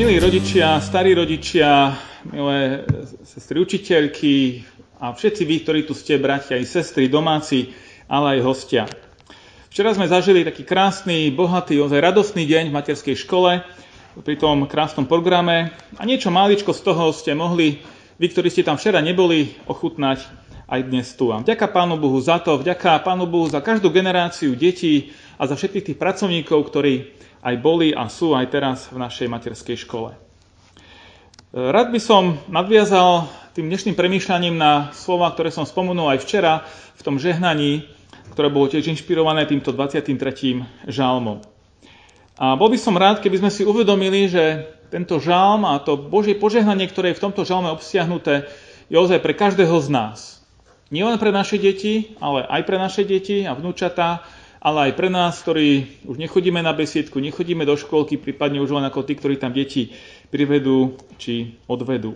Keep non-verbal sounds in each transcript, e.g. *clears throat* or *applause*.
Milí rodičia, starí rodičia, milé sestry učiteľky a všetci vy, ktorí tu ste, bratia i sestry, domáci, ale aj hostia. Včera sme zažili taký krásny, bohatý, ozaj radostný deň v materskej škole pri tom krásnom programe a niečo máličko z toho ste mohli, vy, ktorí ste tam včera neboli, ochutnať aj dnes tu. A vďaka Pánu Bohu za to, vďaka Pánu Bohu za každú generáciu detí a za všetkých tých pracovníkov, ktorí aj boli a sú aj teraz v našej materskej škole. Rád by som nadviazal tým dnešným premýšľaním na slova, ktoré som spomenul aj včera v tom žehnaní, ktoré bolo tiež inšpirované týmto 23. žalmom. A bol by som rád, keby sme si uvedomili, že tento žalm a to Božie požehnanie, ktoré je v tomto žalme obsiahnuté, je ozaj pre každého z nás. Nie len pre naše deti, ale aj pre naše deti a vnúčatá, ale aj pre nás, ktorí už nechodíme na besiedku, nechodíme do škôlky, prípadne už len ako tí, ktorí tam deti privedú či odvedú.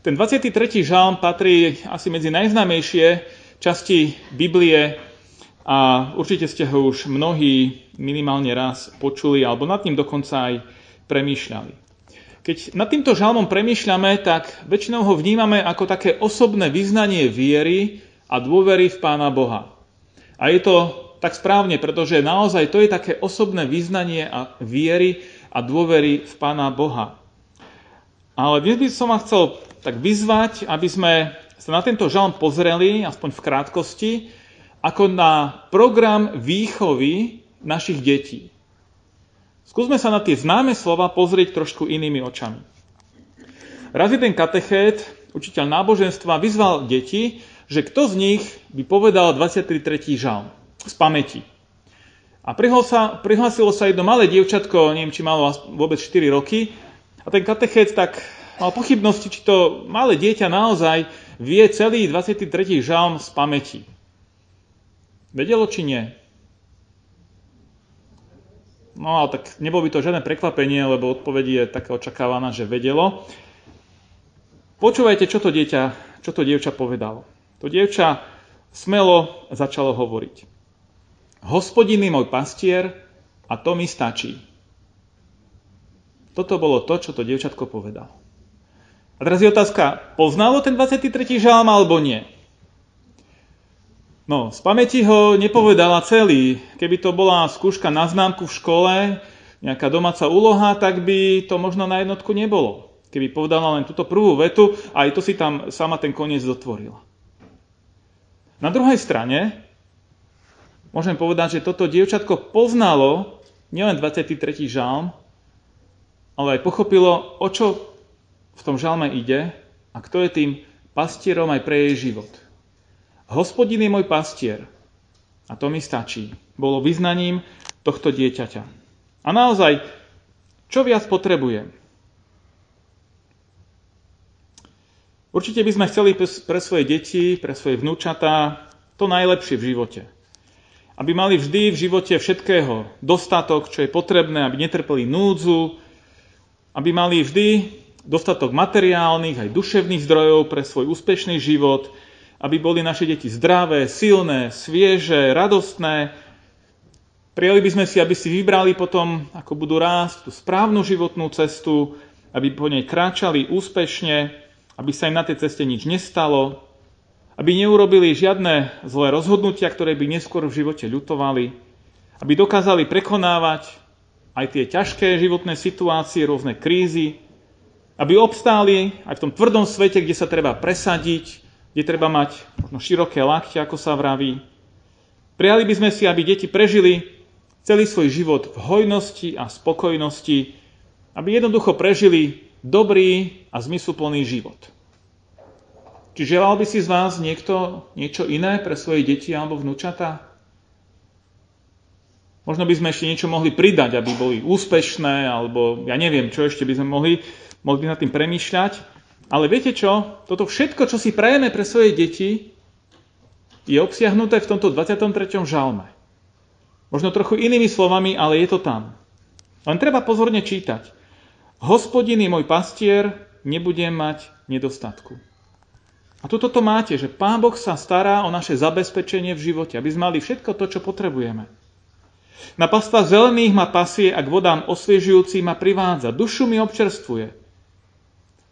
Ten 23. žalm patrí asi medzi najznámejšie časti Biblie a určite ste ho už mnohí minimálne raz počuli alebo nad ním dokonca aj premýšľali. Keď nad týmto žalmom premýšľame, tak väčšinou ho vnímame ako také osobné vyznanie viery a dôvery v Pána Boha. A je to tak správne, pretože naozaj to je také osobné význanie a viery a dôvery v Pána Boha. Ale dnes by som vám chcel tak vyzvať, aby sme sa na tento žalm pozreli, aspoň v krátkosti, ako na program výchovy našich detí. Skúsme sa na tie známe slova pozrieť trošku inými očami. Raz jeden katechét, učiteľ náboženstva, vyzval deti, že kto z nich by povedal 23. žalm z pamäti. A prihlásilo sa jedno malé dievčatko, neviem, či malo vôbec 4 roky, a ten katechec tak mal pochybnosti, či to malé dieťa naozaj vie celý 23. žalm z pamäti. Vedelo, či nie? No ale tak nebolo by to žiadne prekvapenie, lebo odpoveď je taká očakávaná, že vedelo. Počúvajte, čo to dieťa, čo to dievča povedalo. To dievča smelo začalo hovoriť. Hospodin je môj pastier a to mi stačí. Toto bolo to, čo to dievčatko povedalo. A teraz je otázka, poznalo ten 23. žalm alebo nie? No, z pamäti ho nepovedala celý. Keby to bola skúška na známku v škole, nejaká domáca úloha, tak by to možno na jednotku nebolo. Keby povedala len túto prvú vetu aj to si tam sama ten koniec dotvorila. Na druhej strane, môžem povedať, že toto dievčatko poznalo nielen 23. žalm, ale aj pochopilo, o čo v tom žalme ide a kto je tým pastierom aj pre jej život. Hospodin je môj pastier a to mi stačí. Bolo vyznaním tohto dieťaťa. A naozaj, čo viac potrebujem? Určite by sme chceli pre svoje deti, pre svoje vnúčatá to najlepšie v živote aby mali vždy v živote všetkého dostatok, čo je potrebné, aby netrpeli núdzu, aby mali vždy dostatok materiálnych aj duševných zdrojov pre svoj úspešný život, aby boli naše deti zdravé, silné, svieže, radostné. Prijali by sme si, aby si vybrali potom, ako budú rásť, tú správnu životnú cestu, aby po nej kráčali úspešne, aby sa im na tej ceste nič nestalo, aby neurobili žiadne zlé rozhodnutia, ktoré by neskôr v živote ľutovali, aby dokázali prekonávať aj tie ťažké životné situácie, rôzne krízy, aby obstáli aj v tom tvrdom svete, kde sa treba presadiť, kde treba mať možno široké lakte, ako sa vraví. Prijali by sme si, aby deti prežili celý svoj život v hojnosti a spokojnosti, aby jednoducho prežili dobrý a zmysluplný život. Či želal by si z vás niekto niečo iné pre svoje deti alebo vnúčata? Možno by sme ešte niečo mohli pridať, aby boli úspešné, alebo ja neviem, čo ešte by sme mohli, mohli nad tým premýšľať. Ale viete čo? Toto všetko, čo si prajeme pre svoje deti, je obsiahnuté v tomto 23. žalme. Možno trochu inými slovami, ale je to tam. Len treba pozorne čítať. Hospodin je môj pastier, nebudem mať nedostatku. A tu toto máte, že Pán Boh sa stará o naše zabezpečenie v živote, aby sme mali všetko to, čo potrebujeme. Na pastva zelených ma pasie a k vodám osviežujúci ma privádza. Dušu mi občerstvuje.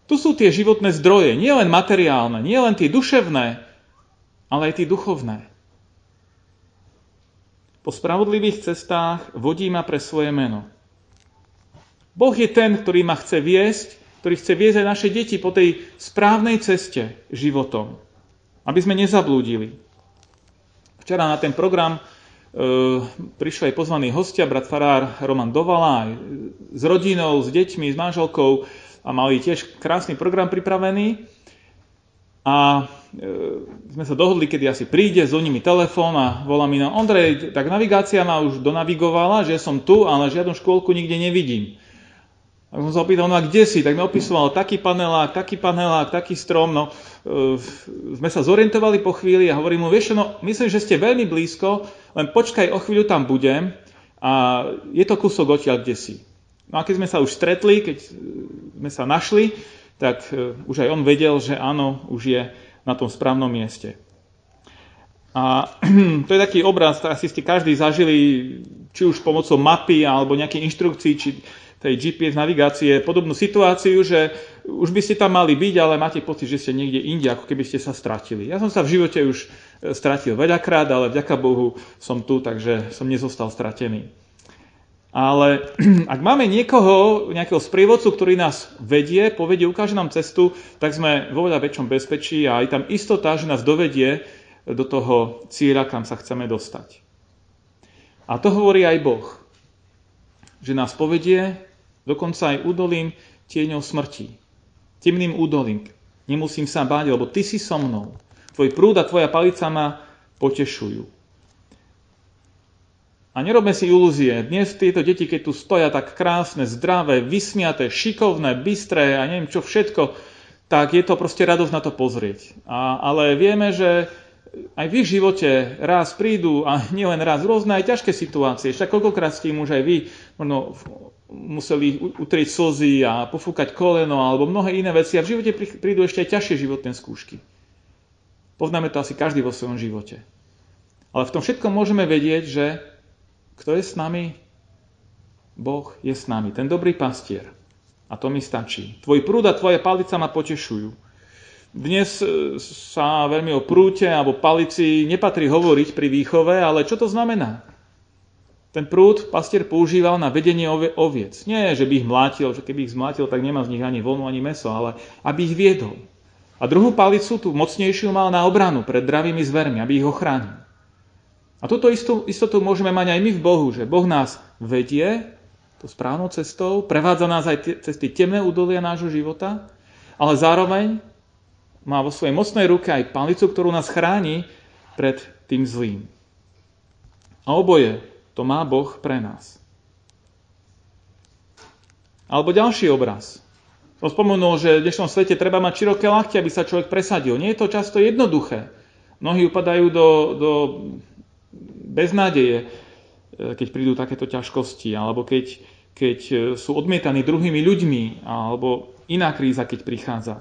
Tu sú tie životné zdroje, nie len materiálne, nie len tie duševné, ale aj tie duchovné. Po spravodlivých cestách vodí ma pre svoje meno. Boh je ten, ktorý ma chce viesť, ktorý chce viesť aj naše deti po tej správnej ceste životom, aby sme nezablúdili. Včera na ten program E, prišli aj pozvaní hostia, brat farár Roman Dovala, aj s rodinou, s deťmi, s manželkou a mali tiež krásny program pripravený. A e, sme sa dohodli, kedy asi príde, zvoní mi telefón a volá mi na Ondrej, tak navigácia ma už donavigovala, že som tu, ale žiadnu škôlku nikde nevidím. Tak som sa opýtal, no a kde si? Tak mi opisoval taký panelák, taký panelák, taký strom. No, e, sme sa zorientovali po chvíli a hovorím mu, vieš, no myslím, že ste veľmi blízko, len počkaj, o chvíľu tam budem a je to kúsok odtiaľ, kde si. No a keď sme sa už stretli, keď sme sa našli, tak e, už aj on vedel, že áno, už je na tom správnom mieste. A *clears throat* to je taký obraz, asi ste každý zažili, či už pomocou mapy alebo nejakej inštrukcií, či tej GPS navigácie podobnú situáciu, že už by ste tam mali byť, ale máte pocit, že ste niekde inde, ako keby ste sa stratili. Ja som sa v živote už e, stratil veľakrát, ale vďaka Bohu som tu, takže som nezostal stratený. Ale *clears throat* ak máme niekoho, nejakého sprievodcu, ktorý nás vedie, povedie, ukáže nám cestu, tak sme vo veľa väčšom bezpečí a aj tam istota, že nás dovedie do toho cieľa, kam sa chceme dostať. A to hovorí aj Boh, že nás povedie dokonca aj údolím tieňou smrti. Temným údolím. Nemusím sa báť, lebo ty si so mnou. Tvoj prúd a tvoja palica ma potešujú. A nerobme si ilúzie. Dnes tieto deti, keď tu stoja tak krásne, zdravé, vysmiaté, šikovné, bystré a neviem čo všetko, tak je to proste radosť na to pozrieť. A, ale vieme, že aj v ich živote raz prídu, a *laughs* nielen raz, rôzne aj ťažké situácie. Však koľkokrát ste im už aj vy možno museli utrieť slzy a pofúkať koleno alebo mnohé iné veci a v živote prídu ešte aj ťažšie životné skúšky. Poznáme to asi každý vo svojom živote. Ale v tom všetkom môžeme vedieť, že kto je s nami? Boh je s nami, ten dobrý pastier. A to mi stačí. Tvoj prúd a tvoje palica ma potešujú. Dnes e, sa veľmi o prúte alebo palici nepatrí hovoriť pri výchove, ale čo to znamená? Ten prúd pastier používal na vedenie oviec. Nie, že by ich mlátil, že keby ich zmlátil, tak nemá z nich ani voľnu, ani meso, ale aby ich viedol. A druhú palicu, tú mocnejšiu, mal na obranu pred dravými zvermi, aby ich ochránil. A túto istotu môžeme mať aj my v Bohu, že Boh nás vedie to správnou cestou, prevádza nás aj cez tie temné údolia nášho života, ale zároveň má vo svojej mocnej ruke aj palicu, ktorú nás chráni pred tým zlým. A oboje to má Boh pre nás. Alebo ďalší obraz. Som spomenul, že v dnešnom svete treba mať široké lakte, aby sa človek presadil. Nie je to často jednoduché. Mnohí upadajú do, do beznádeje, e, keď prídu takéto ťažkosti, alebo keď, keď e, sú odmietaní druhými ľuďmi, alebo iná kríza, keď prichádza.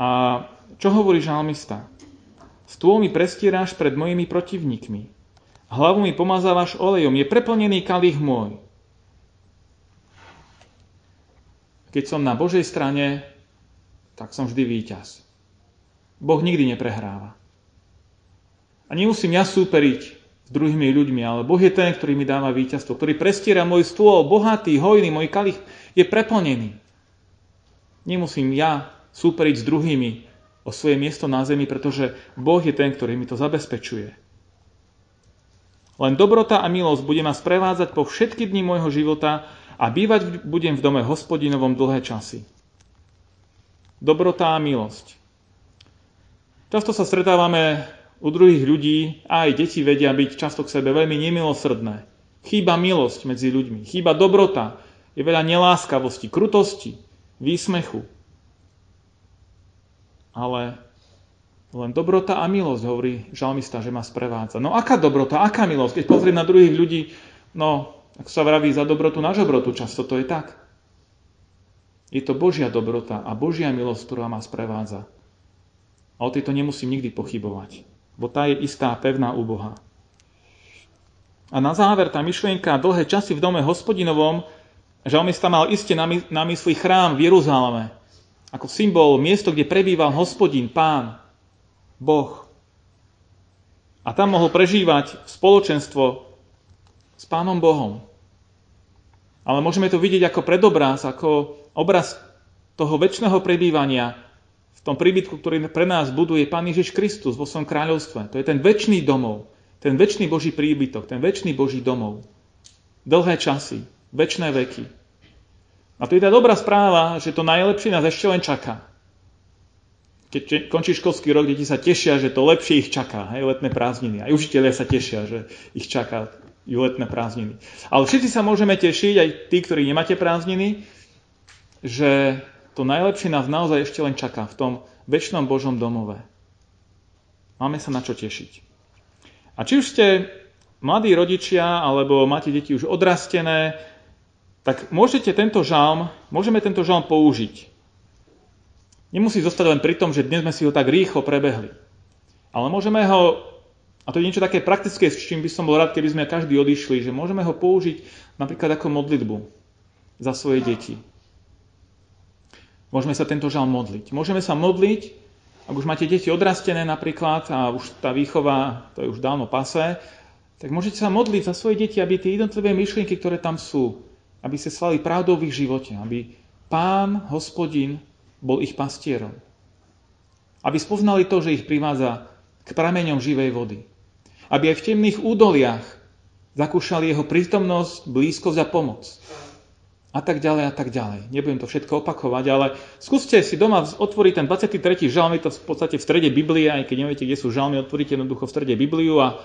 A čo hovorí žalmista? Stôl mi prestíráš pred mojimi protivníkmi. Hlavu mi pomazávaš olejom, je preplnený kalich môj. Keď som na Božej strane, tak som vždy víťaz. Boh nikdy neprehráva. A nemusím ja súperiť s druhými ľuďmi, ale Boh je ten, ktorý mi dáva víťazstvo, ktorý prestiera môj stôl, bohatý, hojný, môj kalich je preplnený. Nemusím ja súperiť s druhými o svoje miesto na zemi, pretože Boh je ten, ktorý mi to zabezpečuje. Len dobrota a milosť bude ma sprevádzať po všetky dni môjho života a bývať budem v dome hospodinovom dlhé časy. Dobrota a milosť. Často sa stretávame u druhých ľudí a aj deti vedia byť často k sebe veľmi nemilosrdné. Chýba milosť medzi ľuďmi, chýba dobrota, je veľa neláskavosti, krutosti, výsmechu. Ale len dobrota a milosť, hovorí žalmista, že ma sprevádza. No aká dobrota, aká milosť? Keď pozriem na druhých ľudí, no, ak sa vraví za dobrotu na žobrotu, často to je tak. Je to Božia dobrota a Božia milosť, ktorá ma sprevádza. A o tejto nemusím nikdy pochybovať, bo tá je istá, pevná u Boha. A na záver tá myšlienka dlhé časy v dome hospodinovom, žalmista mal iste na mysli chrám v Jeruzaleme, ako symbol, miesto, kde prebýval hospodin, pán, Boh. A tam mohol prežívať spoločenstvo s pánom Bohom. Ale môžeme to vidieť ako predobraz, ako obraz toho väčšného prebývania v tom príbytku, ktorý pre nás buduje Pán Ježiš Kristus vo svojom kráľovstve. To je ten väčší domov, ten väčší Boží príbytok, ten väčší Boží domov. Dlhé časy, väčšie veky. A to je tá dobrá správa, že to najlepšie nás ešte len čaká. Keď končí školský rok, deti sa tešia, že to lepšie ich čaká, hej, letné prázdniny. Aj učiteľia sa tešia, že ich čaká letné prázdniny. Ale všetci sa môžeme tešiť, aj tí, ktorí nemáte prázdniny, že to najlepšie nás naozaj ešte len čaká v tom väčšnom Božom domove. Máme sa na čo tešiť. A či už ste mladí rodičia, alebo máte deti už odrastené, tak môžete tento žalm, môžeme tento žalm použiť. Nemusí zostať len pri tom, že dnes sme si ho tak rýchlo prebehli. Ale môžeme ho, a to je niečo také praktické, s čím by som bol rád, keby sme každý odišli, že môžeme ho použiť napríklad ako modlitbu za svoje deti. Môžeme sa tento žalm modliť. Môžeme sa modliť ak už máte deti odrastené napríklad a už tá výchova, to je už dávno pase, tak môžete sa modliť za svoje deti, aby tie jednotlivé myšlienky, ktoré tam sú, aby sa slali pravdou v ich živote, aby pán, hospodin, bol ich pastierom. Aby spoznali to, že ich privádza k prameňom živej vody. Aby aj v temných údoliach zakúšali jeho prítomnosť, blízkosť a pomoc a tak ďalej a tak ďalej. Nebudem to všetko opakovať, ale skúste si doma otvoriť ten 23. žalm, je to v podstate v strede Biblie, aj keď neviete, kde sú žalmy, otvoríte jednoducho v strede Bibliu a,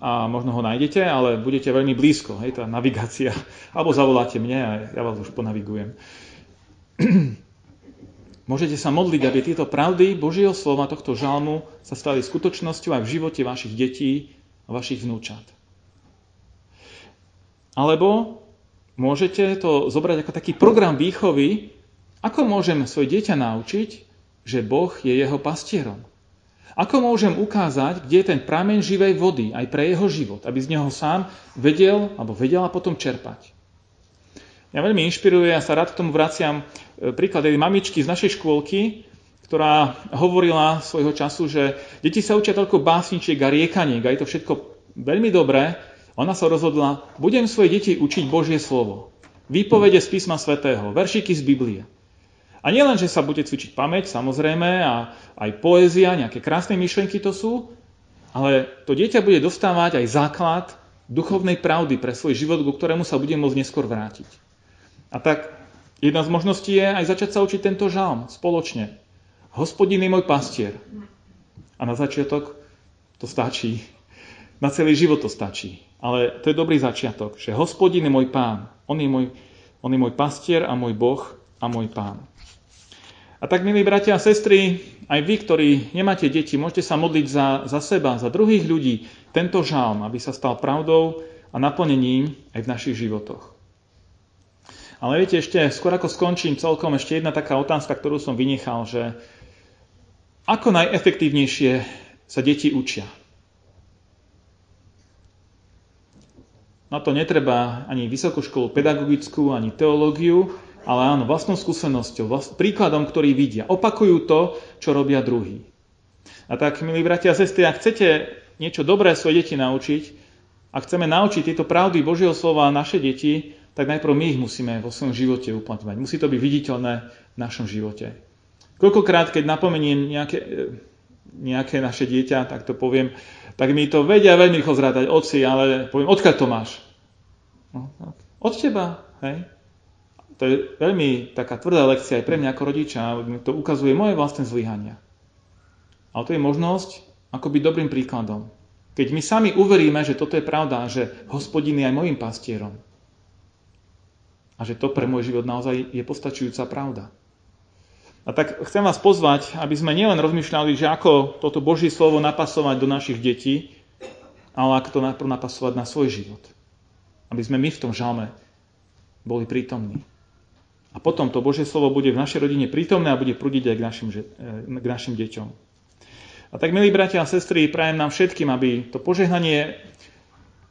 a možno ho nájdete, ale budete veľmi blízko, hej, tá navigácia. *laughs* Alebo zavoláte mne a ja vás už ponavigujem. *clears throat* Môžete sa modliť, aby tieto pravdy Božieho slova tohto žalmu sa stali skutočnosťou aj v živote vašich detí a vašich vnúčat. Alebo môžete to zobrať ako taký program výchovy, ako môžem svoje dieťa naučiť, že Boh je jeho pastierom. Ako môžem ukázať, kde je ten prameň živej vody aj pre jeho život, aby z neho sám vedel alebo vedela potom čerpať. Ja veľmi inšpiruje, ja sa rád k tomu vraciam e, príklad jednej mamičky z našej škôlky, ktorá hovorila svojho času, že deti sa učia toľko básničiek a riekaniek a je to všetko veľmi dobré, ona sa rozhodla, budem svoje deti učiť Božie slovo. Výpovede z písma svätého, veršiky z Biblie. A nielen, že sa bude cvičiť pamäť, samozrejme, a aj poézia, nejaké krásne myšlenky to sú, ale to dieťa bude dostávať aj základ duchovnej pravdy pre svoj život, ku ktorému sa bude môcť neskôr vrátiť. A tak jedna z možností je aj začať sa učiť tento žalm spoločne. Hospodin je môj pastier. A na začiatok to stačí. Na celý život to stačí. Ale to je dobrý začiatok, že hospodin je môj pán. On je môj, on je môj pastier a môj boh a môj pán. A tak, milí bratia a sestry, aj vy, ktorí nemáte deti, môžete sa modliť za, za seba, za druhých ľudí, tento žalm, aby sa stal pravdou a naplnením aj v našich životoch. Ale viete, ešte skôr ako skončím celkom, ešte jedna taká otázka, ktorú som vynechal, že ako najefektívnejšie sa deti učia? Na to netreba ani vysokú školu pedagogickú, ani teológiu, ale áno, vlastnou skúsenosťou, vlast, príkladom, ktorý vidia. Opakujú to, čo robia druhí. A tak, milí bratia a sestry, ak chcete niečo dobré svoje deti naučiť, a chceme naučiť tieto pravdy Božieho slova naše deti, tak najprv my ich musíme vo svojom živote uplatňovať. Musí to byť viditeľné v našom živote. Koľkokrát, keď napomeniem nejaké, nejaké naše dieťa, tak to poviem, tak mi to vedia veľmi rýchlo zrátať oci, ale poviem, odkiaľ to máš? No, od teba, hej? To je veľmi taká tvrdá lekcia aj pre mňa ako rodiča, to ukazuje moje vlastné zlyhania. Ale to je možnosť, ako byť dobrým príkladom. Keď my sami uveríme, že toto je pravda, že hospodin je aj mojim pastierom a že to pre môj život naozaj je postačujúca pravda. A tak chcem vás pozvať, aby sme nielen rozmýšľali, že ako toto Božie slovo napasovať do našich detí, ale ako to napasovať na svoj život. Aby sme my v tom žalme boli prítomní. A potom to Božie slovo bude v našej rodine prítomné a bude prúdiť aj k našim, e, k našim deťom. A tak, milí bratia a sestry, prajem nám všetkým, aby to požehnanie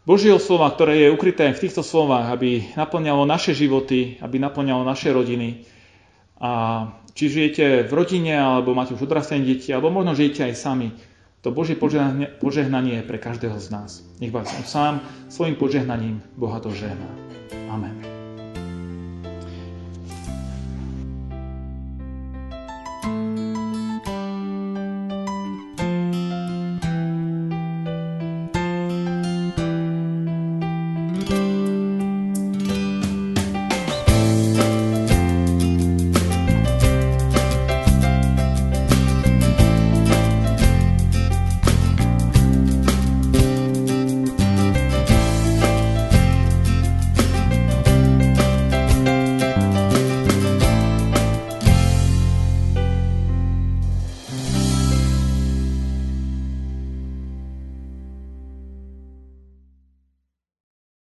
Božieho slova, ktoré je ukryté v týchto slovách, aby naplňalo naše životy, aby naplňalo naše rodiny. A či žijete v rodine, alebo máte už odrastené deti, alebo možno žijete aj sami, to Božie požehnanie, je pre každého z nás. Nech vás sám svojim požehnaním Boha to žehná. Amen.